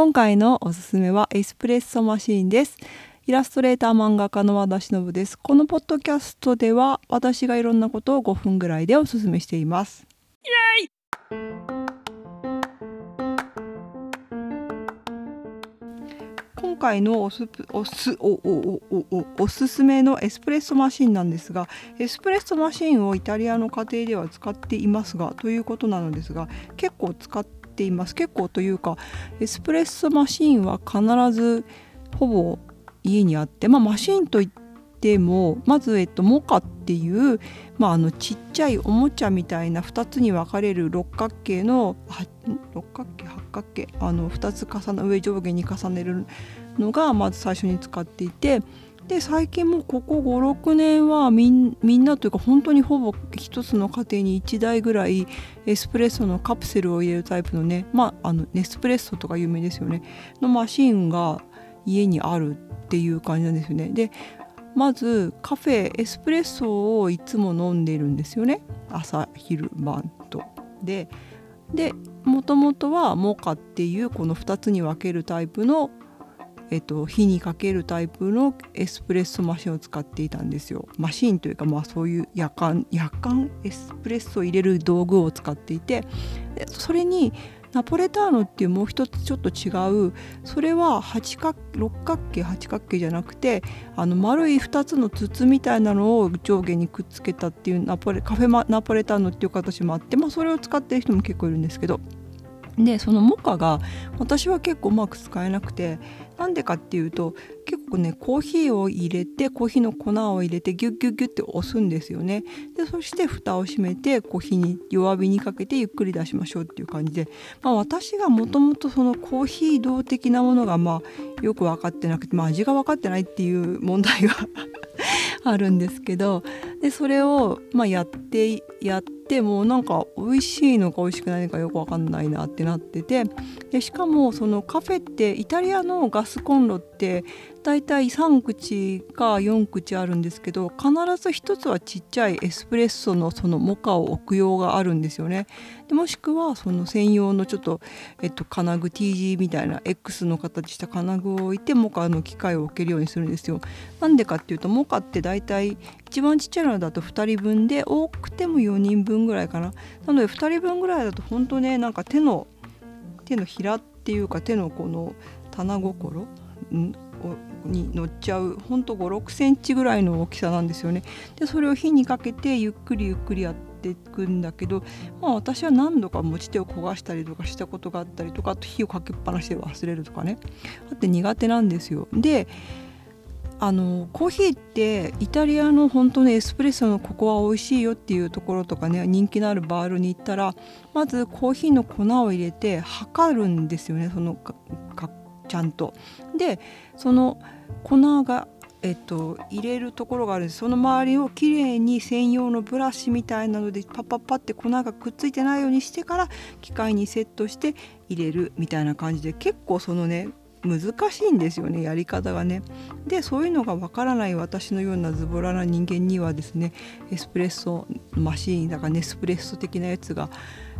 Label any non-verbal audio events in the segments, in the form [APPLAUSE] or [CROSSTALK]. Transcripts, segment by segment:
今回のおすすめはエスプレッソマシーンです。イラストレーター漫画家の和田忍です。このポッドキャストでは私がいろんなことを5分ぐらいでおすすめしています。イエイ！今回のおすおすおおおおおすすめのエスプレッソマシンなんですがエスプレッソマシンをイタリアの家庭では使っていますがということなのですが結構使ってています。結構というかエスプレッソマシンは必ずほぼ家にあって、まあ、マシンといってもまず、えっと、モカっていう、まあ、あのちっちゃいおもちゃみたいな2つに分かれる六角形の六角形？八角形？あの2つ重ね上上下に重ねるのがまず最初に使っていてで最近もここ56年はみんなというか本当にほぼ一つの家庭に1台ぐらいエスプレッソのカプセルを入れるタイプのねまああのネスプレッソとか有名ですよねのマシンが家にあるっていう感じなんですよね。でまずカフェエスプレッソをいつも飲んでいるんですよね朝昼晩と。ででもともとはモカっていうこの2つに分けるタイプの、えっと、火にかけるタイプのエスプレッソマシンを使っていたんですよ。マシンというかまあそういう夜間夜間エスプレッソを入れる道具を使っていてそれにナポレターノっていうもう一つちょっと違うそれは八角六角形八角形じゃなくてあの丸い2つの筒みたいなのを上下にくっつけたっていうナポレカフェマナポレターノっていう形もあって、まあ、それを使ってる人も結構いるんですけどでそのモカが私は結構うまく使えなくてなんでかっていうと結構ねコーヒーを入れてコーヒーの粉を入れてギュッギュッギュッって押すんですよね。でそして蓋を閉めてコーヒーに弱火にかけてゆっくり出しましょうっていう感じで、まあ、私がもともとそのコーヒー道的なものがまあよく分かってなくて、まあ、味が分かってないっていう問題が [LAUGHS] あるんですけどでそれをまあやってやってもなんか美味しいのか美味しくないのかよく分かんないなってなっててでしかもそのカフェってイタリアのガスコンロってだいたい3口か4口あるんですけど必ず1つはちっちゃいエスプレッソのそのモカを置く用があるんですよね。でもしくはその専用のちょっと、えっと、金具 T 字みたいな X の形した金具を置いてモカの機械を置けるようにするんですよ。なんでかっていうとモカってだいたい一番ちっちゃいのだと2人分で多くても4 4人分ぐらいかな。なので2人分ぐらいだと本当ねなんか手の手のひらっていうか手のこの棚心に乗っちゃうほんと56センチぐらいの大きさなんですよね。でそれを火にかけてゆっくりゆっくりやっていくんだけど、まあ、私は何度か持ち手を焦がしたりとかしたことがあったりとかあと火をかけっぱなしで忘れるとかねあって苦手なんですよ。であのコーヒーってイタリアの本当のエスプレッソのここは美味しいよっていうところとかね人気のあるバールに行ったらまずコーヒーの粉を入れて測るんですよねそのかちゃんと。でその粉がえっと、入れるところがあるんですその周りをきれいに専用のブラシみたいなのでパッパッパって粉がくっついてないようにしてから機械にセットして入れるみたいな感じで結構そのね難しいんですよねやり方がね。でそういうのがわからない私のようなズボラな人間にはですねエスプレッソマシーンだからネスプレッソ的なやつが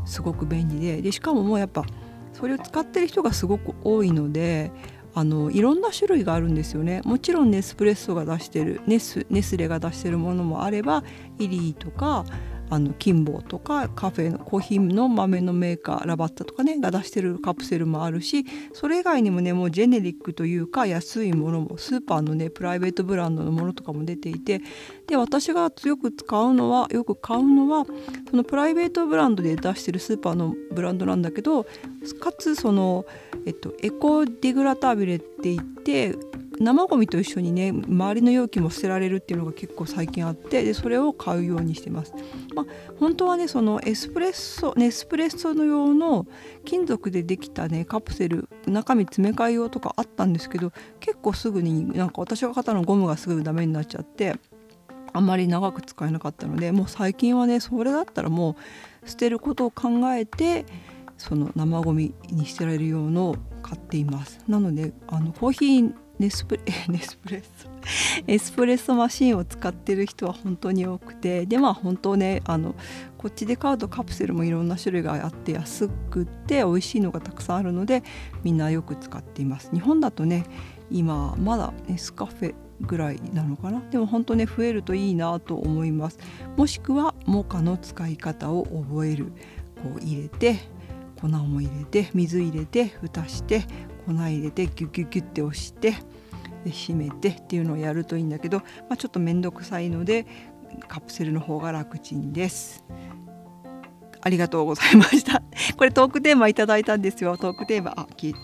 すごく便利ででしかももうやっぱそれを使ってる人がすごく多いのであのいろんな種類があるんですよねもちろんネスプレッソが出してるネスネスレが出してるものもあればイリーとかあのキンボとかカフェのコーヒーの豆のメーカーラバッタとかねが出してるカプセルもあるしそれ以外にもねもうジェネリックというか安いものもスーパーのねプライベートブランドのものとかも出ていてで私がよく使うのはよく買うのはそのプライベートブランドで出してるスーパーのブランドなんだけどかつその、えっと、エコディグラタビレって言って生ゴミと一緒にね周りの容器も捨てられるっていうのが結構最近あってでそれを買うようにしてます。まあ、本当はねそのエスプレッソネスプレッソの用の金属でできたねカプセル中身詰め替え用とかあったんですけど結構すぐになんか私が買ったのゴムがすぐダメになっちゃってあんまり長く使えなかったのでもう最近はねそれだったらもう捨てることを考えてその生ゴミに捨てられる用のを買っています。なのであのコーヒーネスプレ [LAUGHS] ネスプレッソ。エスプレッソマシンを使ってる人は本当に多くてでまあ本当ねあのこっちで買うとカプセルもいろんな種類があって安くって美味しいのがたくさんあるのでみんなよく使っています。日本だとね今まだネスカフェぐらいなのかな？でも本当ね増えるといいなと思います。もしくはモカの使い方を覚える。こう入れて粉も入れて水入れて蓋して粉入れてギュギュギュって押して閉めてっていうのをやるといいんだけど、まあ、ちょっと面倒くさいのでカプセルの方が楽ちんです。ありがとうございました。[LAUGHS] これトークテーマいただいたんですよ。トークテーマ、あ、消えちゃ。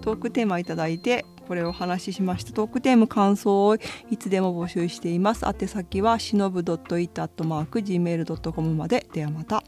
トークテーマいただいて、これをお話ししました。トークテーマ感想をいつでも募集しています。宛先はしのぶ .it.gmail.com まで。ではまた。